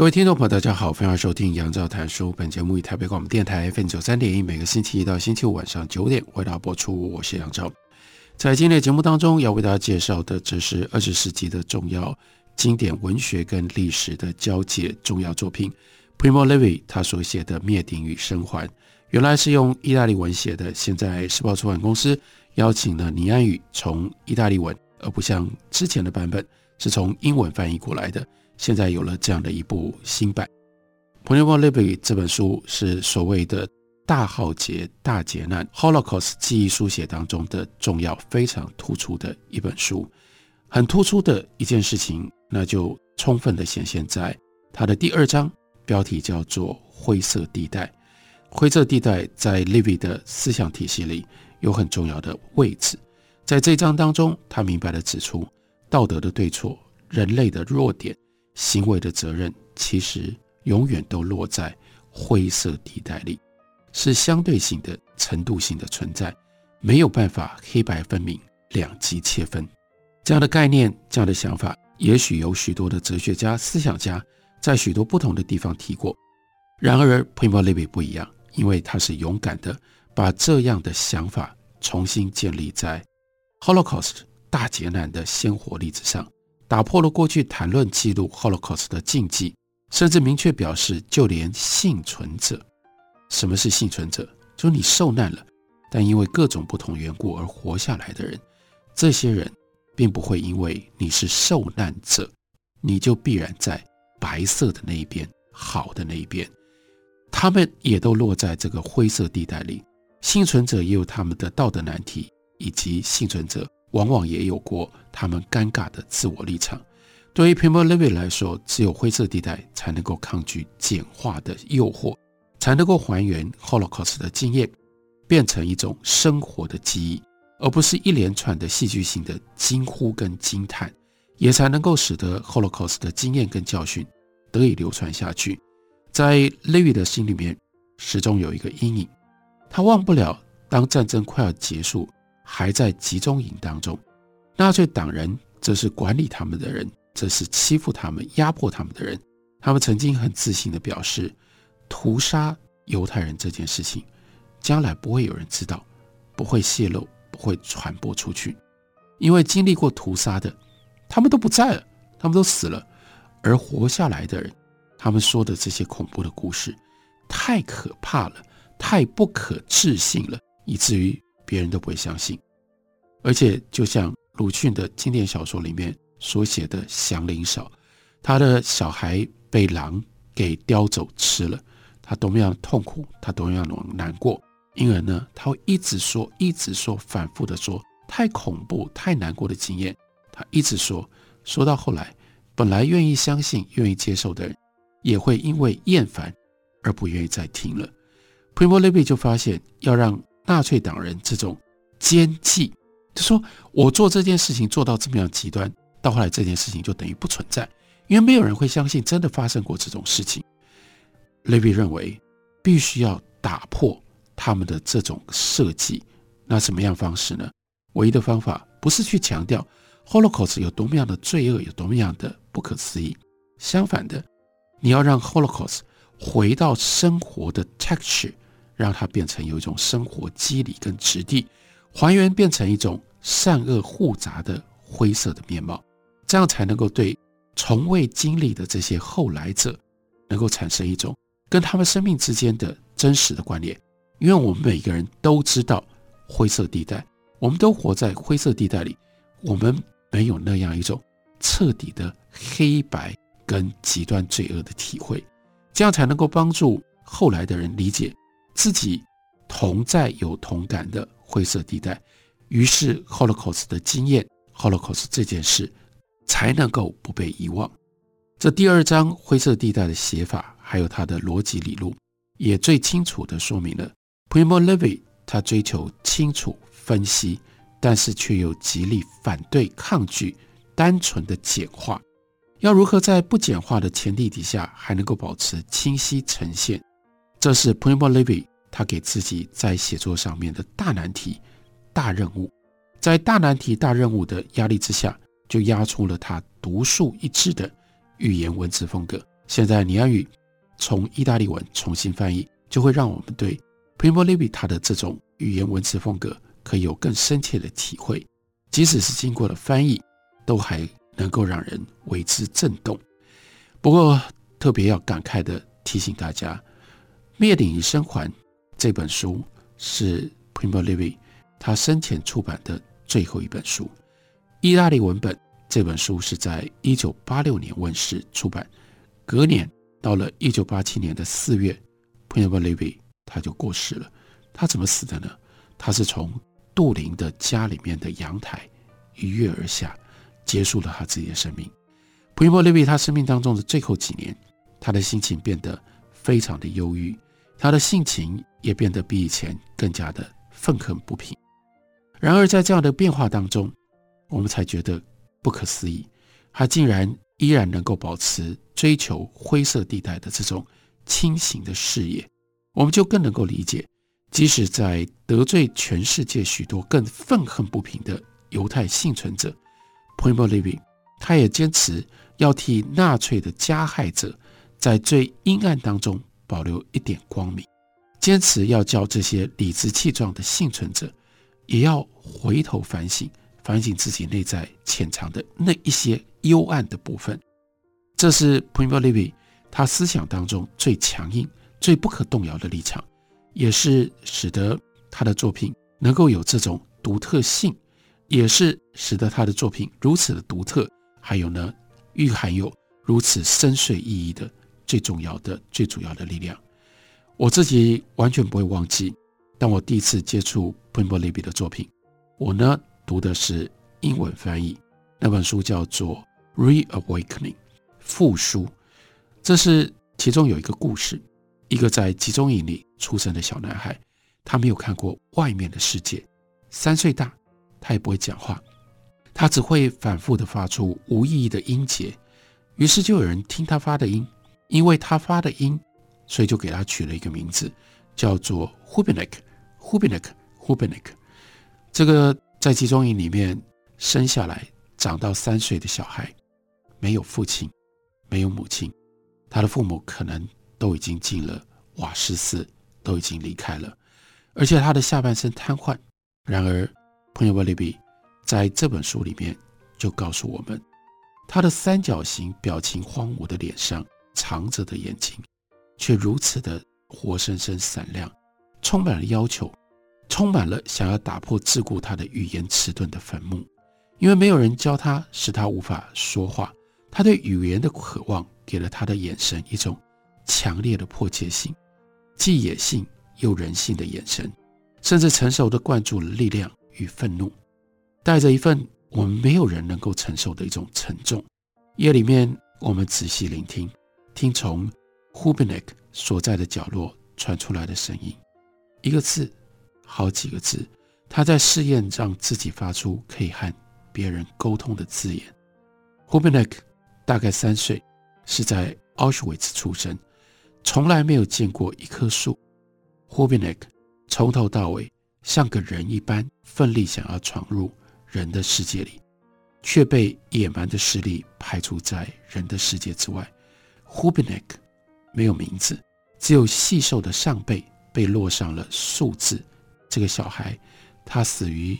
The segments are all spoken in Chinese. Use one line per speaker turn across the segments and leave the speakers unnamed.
各位听众朋友，大家好，欢迎收听杨照谈书。本节目以台北广播电台 FM 九三点一，每个星期一到星期五晚上九点为大家播出。我是杨照。在今天的节目当中，要为大家介绍的，这是二十世纪的重要经典文学跟历史的交界重要作品。Primo Levi 他所写的《灭顶与生还》，原来是用意大利文写的，现在时报出版公司邀请了倪安宇从意大利文，而不像之前的版本是从英文翻译过来的。现在有了这样的一部新版，《Primo Levi》这本书是所谓的大浩劫、大劫难 （Holocaust） 记忆书写当中的重要、非常突出的一本书。很突出的一件事情，那就充分的显现在它的第二章，标题叫做“灰色地带”。灰色地带在 Levi 的思想体系里有很重要的位置。在这章当中，他明白地指出道德的对错、人类的弱点。行为的责任其实永远都落在灰色地带里，是相对性的、程度性的存在，没有办法黑白分明、两极切分。这样的概念、这样的想法，也许有许多的哲学家、思想家在许多不同的地方提过。然而 p r i m o l e v y 不一样，因为他是勇敢的，把这样的想法重新建立在 Holocaust 大劫难的鲜活例子上。打破了过去谈论记录 Holocaust 的禁忌，甚至明确表示，就连幸存者，什么是幸存者？就是你受难了，但因为各种不同缘故而活下来的人，这些人并不会因为你是受难者，你就必然在白色的那一边，好的那一边，他们也都落在这个灰色地带里。幸存者也有他们的道德难题，以及幸存者。往往也有过他们尴尬的自我立场。对于 Primo Levi 来说，只有灰色地带才能够抗拒简化的诱惑，才能够还原 Holocaust 的经验，变成一种生活的记忆，而不是一连串的戏剧性的惊呼跟惊叹，也才能够使得 Holocaust 的经验跟教训得以流传下去。在 Levi 的心里面，始终有一个阴影，他忘不了当战争快要结束。还在集中营当中，纳粹党人则是管理他们的人，这是欺负他们、压迫他们的人。他们曾经很自信地表示，屠杀犹太人这件事情，将来不会有人知道，不会泄露，不会传播出去，因为经历过屠杀的，他们都不在了，他们都死了，而活下来的人，他们说的这些恐怖的故事，太可怕了，太不可置信了，以至于。别人都不会相信，而且就像鲁迅的经典小说里面所写的，祥林嫂，他的小孩被狼给叼走吃了，他多么样痛苦，他多么样难过，因而呢，他会一直说，一直说，反复的说，太恐怖、太难过的经验，他一直说，说到后来，本来愿意相信、愿意接受的人，也会因为厌烦而不愿意再听了。Primo Levi 就发现要让。纳粹党人这种奸计，就说我做这件事情做到这么样极端，到后来这件事情就等于不存在，因为没有人会相信真的发生过这种事情。Levi 认为必须要打破他们的这种设计，那什么样方式呢？唯一的方法不是去强调 Holocaust 有多么样的罪恶，有多么样的不可思议，相反的，你要让 Holocaust 回到生活的 texture。让它变成有一种生活机理跟质地，还原变成一种善恶互杂的灰色的面貌，这样才能够对从未经历的这些后来者，能够产生一种跟他们生命之间的真实的关联。因为我们每个人都知道灰色地带，我们都活在灰色地带里，我们没有那样一种彻底的黑白跟极端罪恶的体会，这样才能够帮助后来的人理解。自己同在有同感的灰色地带，于是 Holocaust 的经验，Holocaust 这件事才能够不被遗忘。这第二章灰色地带的写法，还有它的逻辑理路，也最清楚地说明了 Primo Levi 他追求清楚分析，但是却又极力反对抗拒单纯的简化。要如何在不简化的前提底下，还能够保持清晰呈现？这是 Primo Levi 他给自己在写作上面的大难题、大任务。在大难题、大任务的压力之下，就压出了他独树一帜的语言文字风格。现在，你要语从意大利文重新翻译，就会让我们对 Primo Levi 他的这种语言文字风格可以有更深切的体会。即使是经过了翻译，都还能够让人为之震动。不过，特别要感慨的提醒大家，《灭顶与生还》这本书是 Primo Levi 他生前出版的。最后一本书，意大利文本这本书是在一九八六年问世出版，隔年到了一九八七年的四月，Primo Levi 他就过世了。他怎么死的呢？他是从杜林的家里面的阳台一跃而下，结束了他自己的生命。Primo Levi 他生命当中的最后几年，他的心情变得非常的忧郁，他的性情也变得比以前更加的愤恨不平。然而，在这样的变化当中，我们才觉得不可思议，他竟然依然能够保持追求灰色地带的这种清醒的视野，我们就更能够理解，即使在得罪全世界许多更愤恨不平的犹太幸存者，Primo Levi，他也坚持要替纳粹的加害者在最阴暗当中保留一点光明，坚持要叫这些理直气壮的幸存者。也要回头反省，反省自己内在潜藏的那一些幽暗的部分。这是 Primo Levi 他思想当中最强硬、最不可动摇的立场，也是使得他的作品能够有这种独特性，也是使得他的作品如此的独特，还有呢，蕴含有如此深邃意义的最重要的、最主要的力量。我自己完全不会忘记。当我第一次接触 Primo Levi 的作品，我呢读的是英文翻译，那本书叫做《Reawakening》复苏。这是其中有一个故事，一个在集中营里出生的小男孩，他没有看过外面的世界，三岁大，他也不会讲话，他只会反复的发出无意义的音节。于是就有人听他发的音，因为他发的音，所以就给他取了一个名字，叫做 Hubenek。Hubenek，Hubenek，这个在集中营里面生下来、长到三岁的小孩，没有父亲，没有母亲，他的父母可能都已经进了瓦斯室，都已经离开了，而且他的下半身瘫痪。然而，Primo Levi 在这本书里面就告诉我们，他的三角形、表情荒芜的脸上，藏着的眼睛，却如此的活生生闪亮。充满了要求，充满了想要打破桎梏他的语言迟钝的坟墓，因为没有人教他，使他无法说话。他对语言的渴望，给了他的眼神一种强烈的迫切性，既野性又人性的眼神，甚至成熟的灌注了力量与愤怒，带着一份我们没有人能够承受的一种沉重。夜里面，我们仔细聆听，听从 Hubinek 所在的角落传出来的声音。一个字，好几个字，他在试验让自己发出可以和别人沟通的字眼。Hubinek 大概三岁，是在奥斯维茨出生，从来没有见过一棵树。Hubinek 从头到尾像个人一般，奋力想要闯入人的世界里，却被野蛮的势力排除在人的世界之外。Hubenek 没有名字，只有细瘦的上背。被落上了数字。这个小孩，他死于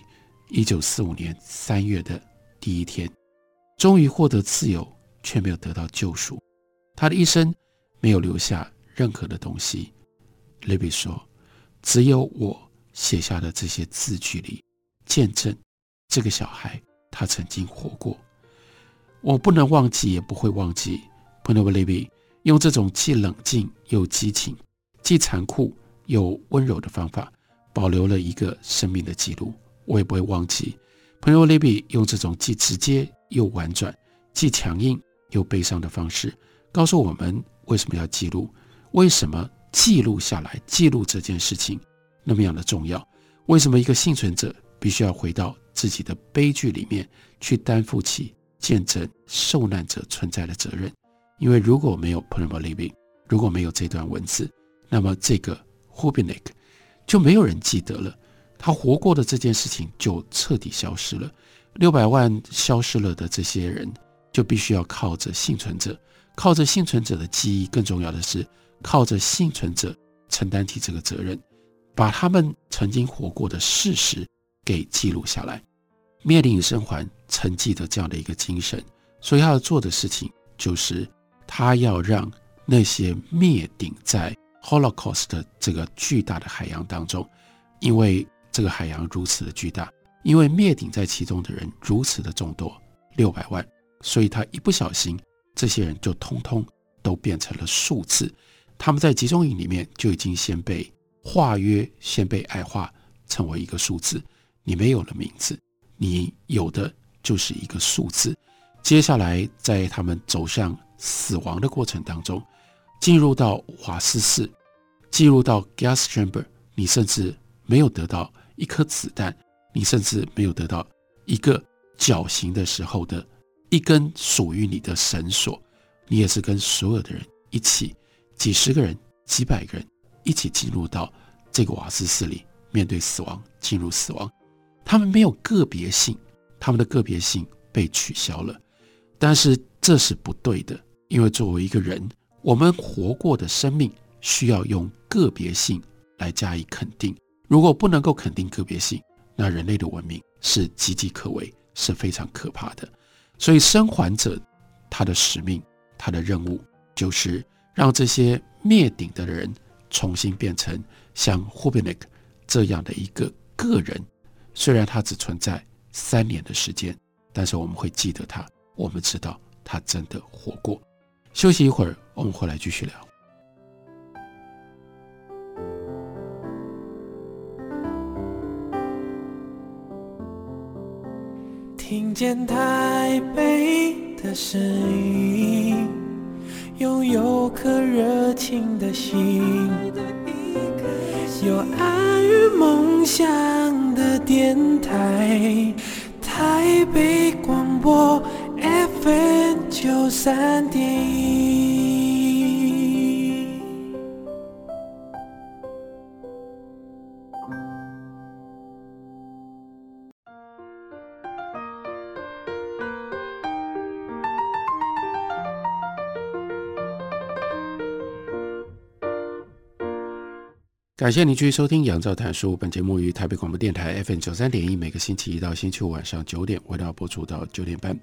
一九四五年三月的第一天，终于获得自由，却没有得到救赎。他的一生没有留下任何的东西。Levi 说：“只有我写下的这些字句里，见证这个小孩他曾经活过。我不能忘记，也不会忘记。Primo Levi 用这种既冷静又激情，既残酷。”又温柔的方法，保留了一个生命的记录。我也不会忘记，Primo Levi 用这种既直接又婉转、既强硬又悲伤的方式，告诉我们为什么要记录，为什么记录下来，记录这件事情那么样的重要，为什么一个幸存者必须要回到自己的悲剧里面去担负起见证受难者存在的责任？因为如果没有 Primo Levi，如果没有这段文字，那么这个 h u b i n i c 就没有人记得了。他活过的这件事情就彻底消失了，六百万消失了的这些人，就必须要靠着幸存者，靠着幸存者的记忆，更重要的是靠着幸存者承担起这个责任，把他们曾经活过的事实给记录下来。灭顶与生还承继的这样的一个精神，所以他要做的事情就是，他要让那些灭顶在 Holocaust 的这个巨大的海洋当中，因为。这个海洋如此的巨大，因为灭顶在其中的人如此的众多，六百万，所以他一不小心，这些人就通通都变成了数字。他们在集中营里面就已经先被化约，先被矮化成为一个数字。你没有了名字，你有的就是一个数字。接下来，在他们走向死亡的过程当中，进入到瓦斯室，进入到 gas chamber，你甚至没有得到。一颗子弹，你甚至没有得到一个绞刑的时候的一根属于你的绳索，你也是跟所有的人一起，几十个人、几百个人一起进入到这个瓦斯室里，面对死亡，进入死亡。他们没有个别性，他们的个别性被取消了，但是这是不对的，因为作为一个人，我们活过的生命需要用个别性来加以肯定。如果不能够肯定个别性，那人类的文明是岌岌可危，是非常可怕的。所以，生还者他的使命、他的任务，就是让这些灭顶的人重新变成像 Hubinett 这样的一个个人。虽然他只存在三年的时间，但是我们会记得他，我们知道他真的活过。休息一会儿，我们回来继续聊。
听见台北的声音，拥有颗热情的心，有爱与梦想的电台，台北广播 FM 九三点
感谢您继续收听《杨照谈书》。本节目于台北广播电台 FM 九三点一，每个星期一到星期五晚上九点，为大家播出到九点半。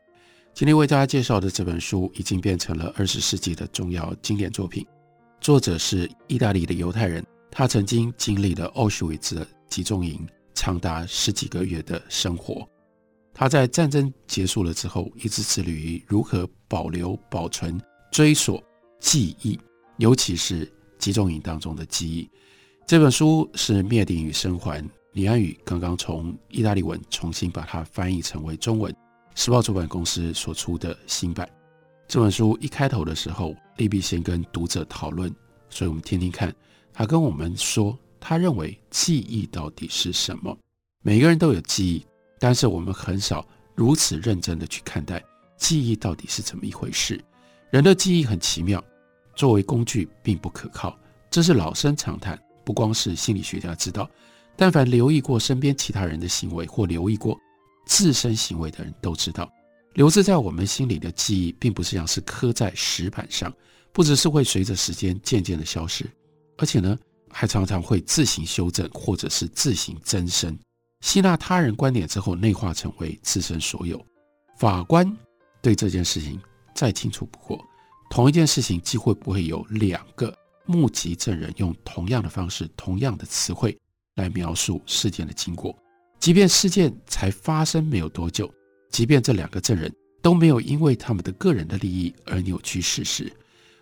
今天为大家介绍的这本书，已经变成了二十世纪的重要经典作品。作者是意大利的犹太人，他曾经经历了奥斯维兹集中营长达十几个月的生活。他在战争结束了之后，一直致力于如何保留、保存、追索记忆，尤其是集中营当中的记忆。这本书是《灭顶与生还》，李安宇刚刚从意大利文重新把它翻译成为中文，时报出版公司所出的新版。这本书一开头的时候，利比先跟读者讨论，所以我们听听看，他跟我们说，他认为记忆到底是什么？每个人都有记忆，但是我们很少如此认真的去看待记忆到底是怎么一回事。人的记忆很奇妙，作为工具并不可靠，这是老生常谈。不光是心理学家知道，但凡留意过身边其他人的行为或留意过自身行为的人都知道，留置在我们心里的记忆，并不是像是刻在石板上，不只是会随着时间渐渐的消失，而且呢，还常常会自行修正或者是自行增生，吸纳他人观点之后内化成为自身所有。法官对这件事情再清楚不过，同一件事情几乎不会有两个。目击证人用同样的方式、同样的词汇来描述事件的经过，即便事件才发生没有多久，即便这两个证人都没有因为他们的个人的利益而扭曲事实，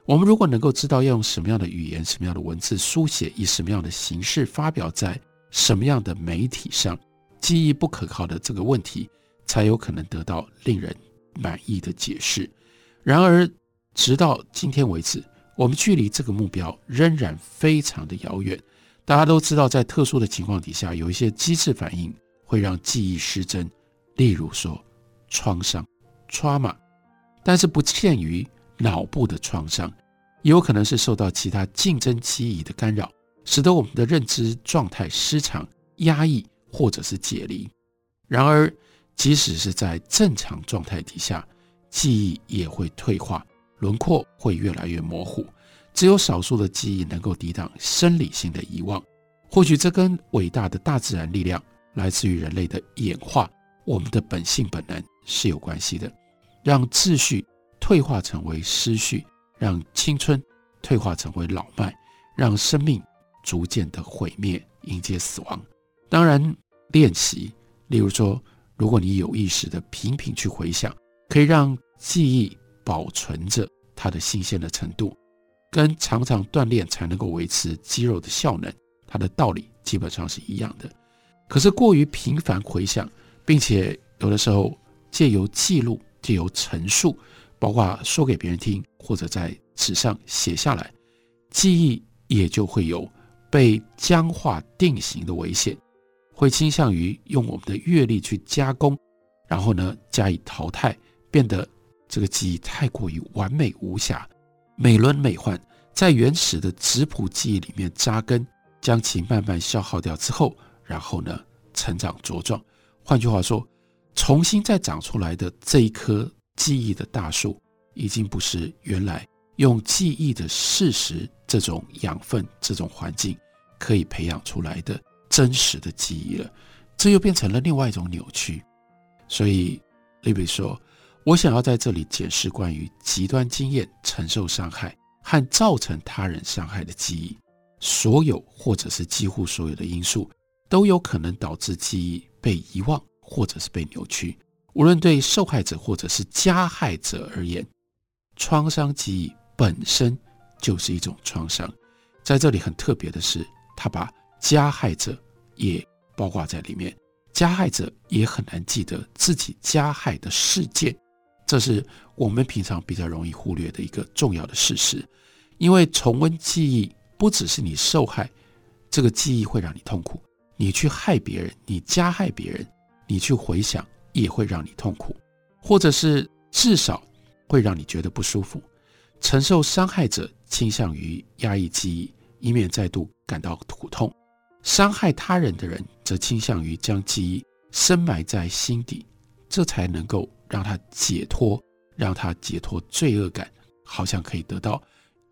我们如果能够知道要用什么样的语言、什么样的文字书写，以什么样的形式发表在什么样的媒体上，记忆不可靠的这个问题，才有可能得到令人满意的解释。然而，直到今天为止，我们距离这个目标仍然非常的遥远。大家都知道，在特殊的情况底下，有一些机制反应会让记忆失真，例如说创伤 （trauma），但是不限于脑部的创伤，也有可能是受到其他竞争记忆的干扰，使得我们的认知状态失常、压抑或者是解离。然而，即使是在正常状态底下，记忆也会退化，轮廓会越来越模糊。只有少数的记忆能够抵挡生理性的遗忘。或许这跟伟大的大自然力量来自于人类的演化，我们的本性本能是有关系的。让秩序退化成为失序，让青春退化成为老迈，让生命逐渐的毁灭，迎接死亡。当然，练习，例如说，如果你有意识的频频去回想，可以让记忆保存着它的新鲜的程度，跟常常锻炼才能够维持肌肉的效能，它的道理基本上是一样的。可是过于频繁回想，并且有的时候借由记录、借由陈述，包括说给别人听，或者在纸上写下来，记忆也就会有被僵化定型的危险。会倾向于用我们的阅历去加工，然后呢，加以淘汰，变得这个记忆太过于完美无瑕、美轮美奂，在原始的质朴记忆里面扎根，将其慢慢消耗掉之后，然后呢，成长茁壮。换句话说，重新再长出来的这一棵记忆的大树，已经不是原来用记忆的事实这种养分、这种环境可以培养出来的。真实的记忆了，这又变成了另外一种扭曲。所以，利比说：“我想要在这里解释关于极端经验承受伤害和造成他人伤害的记忆，所有或者是几乎所有的因素都有可能导致记忆被遗忘或者是被扭曲。无论对受害者或者是加害者而言，创伤记忆本身就是一种创伤。在这里很特别的是，他把加害者。”也包括在里面，加害者也很难记得自己加害的事件，这是我们平常比较容易忽略的一个重要的事实。因为重温记忆，不只是你受害，这个记忆会让你痛苦；你去害别人，你加害别人，你去回想也会让你痛苦，或者是至少会让你觉得不舒服。承受伤害者倾向于压抑记忆，以免再度感到苦痛。伤害他人的人则倾向于将记忆深埋在心底，这才能够让他解脱，让他解脱罪恶感，好像可以得到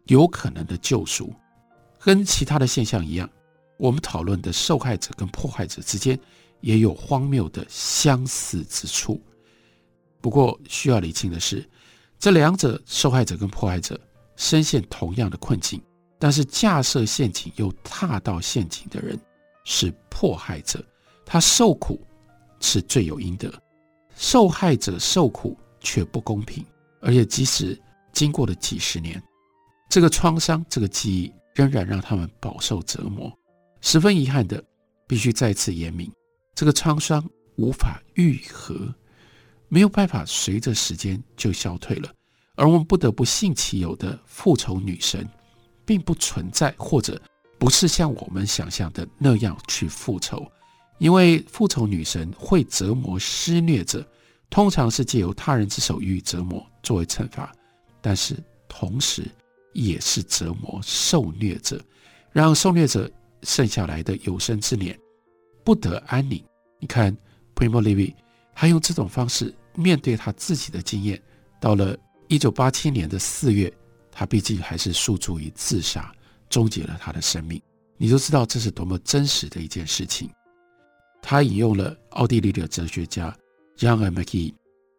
有可能的救赎。跟其他的现象一样，我们讨论的受害者跟迫害者之间也有荒谬的相似之处。不过需要厘清的是，这两者受害者跟迫害者深陷同样的困境。但是架设陷阱又踏到陷阱的人是迫害者，他受苦是罪有应得，受害者受苦却不公平，而且即使经过了几十年，这个创伤、这个记忆仍然让他们饱受折磨。十分遗憾的，必须再次言明，这个创伤无法愈合，没有办法随着时间就消退了，而我们不得不信其有的复仇女神。并不存在，或者不是像我们想象的那样去复仇，因为复仇女神会折磨施虐者，通常是借由他人之手予以折磨作为惩罚，但是同时也是折磨受虐者，让受虐者剩下来的有生之年不得安宁。你看，Primo Levi，他用这种方式面对他自己的经验，到了一九八七年的四月。他毕竟还是诉诸于自杀，终结了他的生命。你就知道这是多么真实的一件事情。他引用了奥地利的哲学家 Jan m c k e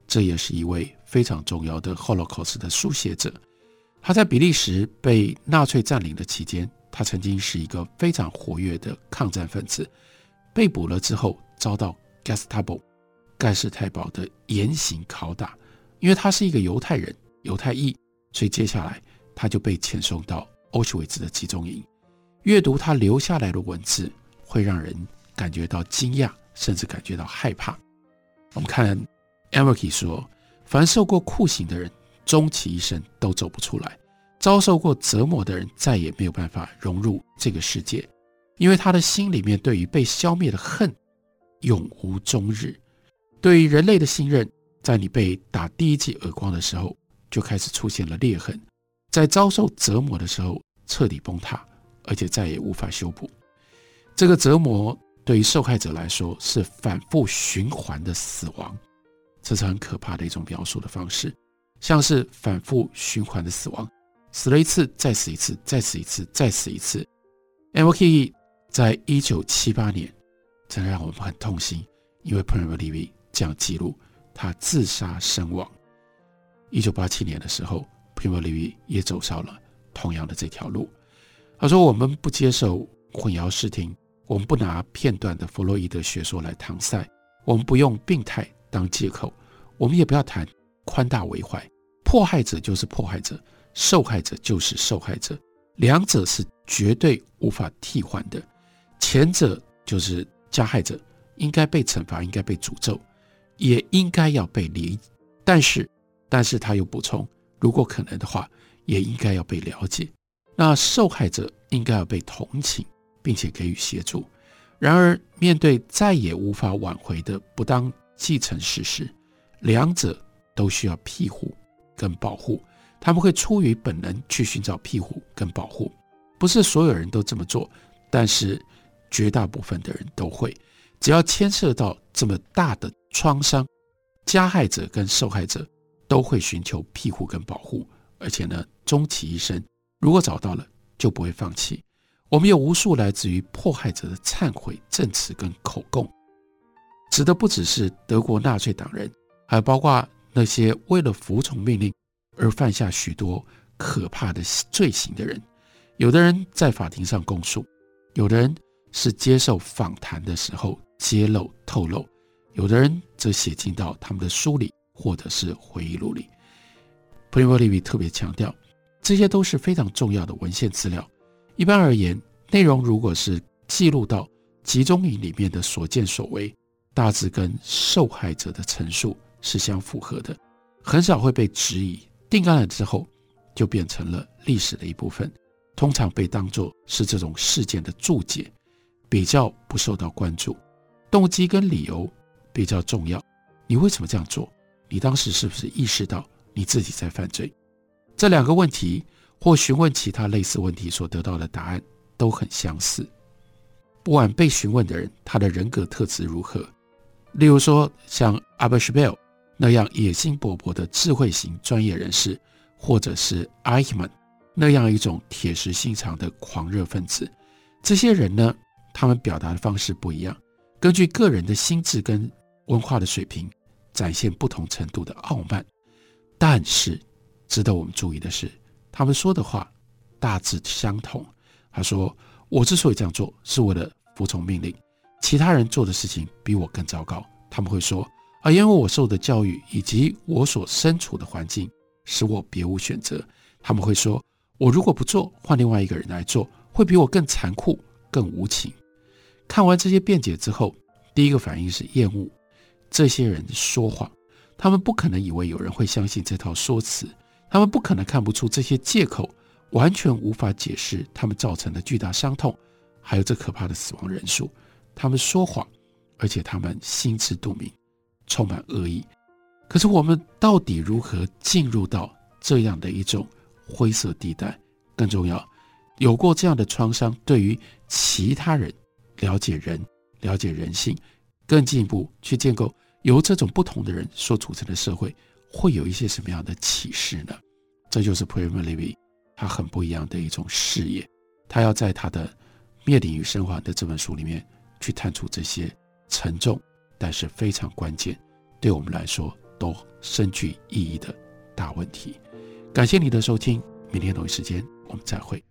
这也是一位非常重要的 Holocaust 的书写者。他在比利时被纳粹占领的期间，他曾经是一个非常活跃的抗战分子。被捕了之后，遭到 Gestapo 盖世太保的严刑拷打，因为他是一个犹太人，犹太裔。所以接下来，他就被遣送到奥斯维兹的集中营。阅读他留下来的文字，会让人感觉到惊讶，甚至感觉到害怕。我们看 Emacher 说：“凡受过酷刑的人，终其一生都走不出来；遭受过折磨的人，再也没有办法融入这个世界，因为他的心里面对于被消灭的恨永无终日，对于人类的信任，在你被打第一记耳光的时候就开始出现了裂痕，在遭受折磨的时候彻底崩塌，而且再也无法修补。这个折磨对于受害者来说是反复循环的死亡。这是很可怕的一种描述的方式，像是反复循环的死亡，死了一次，再死一次，再死一次，再死一次。MLK 在一九七八年，真的让我们很痛心，因为 Primo Levi 这样记录他自杀身亡。一九八七年的时候，Primo Levi 也走上了同样的这条路。他说：“我们不接受混淆视听，我们不拿片段的弗洛伊德学说来搪塞，我们不用病态。”当借口，我们也不要谈宽大为怀。迫害者就是迫害者，受害者就是受害者，两者是绝对无法替换的。前者就是加害者，应该被惩罚，应该被诅咒，也应该要被理。但是，但是他又补充，如果可能的话，也应该要被了解。那受害者应该要被同情，并且给予协助。然而，面对再也无法挽回的不当。继承事实，两者都需要庇护跟保护。他们会出于本能去寻找庇护跟保护，不是所有人都这么做，但是绝大部分的人都会。只要牵涉到这么大的创伤，加害者跟受害者都会寻求庇护跟保护，而且呢，终其一生，如果找到了，就不会放弃。我们有无数来自于迫害者的忏悔证词跟口供。指的不只是德国纳粹党人，还包括那些为了服从命令而犯下许多可怕的罪行的人。有的人在法庭上供述，有的人是接受访谈的时候揭露透露，有的人则写进到他们的书里或者是回忆录里。Primo Levi 特别强调，这些都是非常重要的文献资料。一般而言，内容如果是记录到集中营里面的所见所为。大致跟受害者的陈述是相符合的，很少会被质疑。定案了之后，就变成了历史的一部分，通常被当作是这种事件的注解，比较不受到关注。动机跟理由比较重要。你为什么这样做？你当时是不是意识到你自己在犯罪？这两个问题或询问其他类似问题所得到的答案都很相似。不管被询问的人他的人格特质如何。例如说，像 a b e r s h b e l 那样野心勃勃的智慧型专业人士，或者是 Eichmann 那样一种铁石心肠的狂热分子，这些人呢，他们表达的方式不一样，根据个人的心智跟文化的水平，展现不同程度的傲慢。但是，值得我们注意的是，他们说的话大致相同。他说：“我之所以这样做，是为了服从命令。”其他人做的事情比我更糟糕，他们会说啊，因为我受的教育以及我所身处的环境，使我别无选择。他们会说，我如果不做，换另外一个人来做，会比我更残酷、更无情。看完这些辩解之后，第一个反应是厌恶。这些人说谎，他们不可能以为有人会相信这套说辞，他们不可能看不出这些借口完全无法解释他们造成的巨大伤痛，还有这可怕的死亡人数。他们说谎，而且他们心知肚明，充满恶意。可是我们到底如何进入到这样的一种灰色地带？更重要，有过这样的创伤，对于其他人了解人、了解人性，更进一步去建构由这种不同的人所组成的社会，会有一些什么样的启示呢？这就是 Primo Levi 他很不一样的一种视野。他要在他的《灭顶与生还》的这本书里面。去探出这些沉重，但是非常关键，对我们来说都深具意义的大问题。感谢你的收听，明天同一时间我们再会。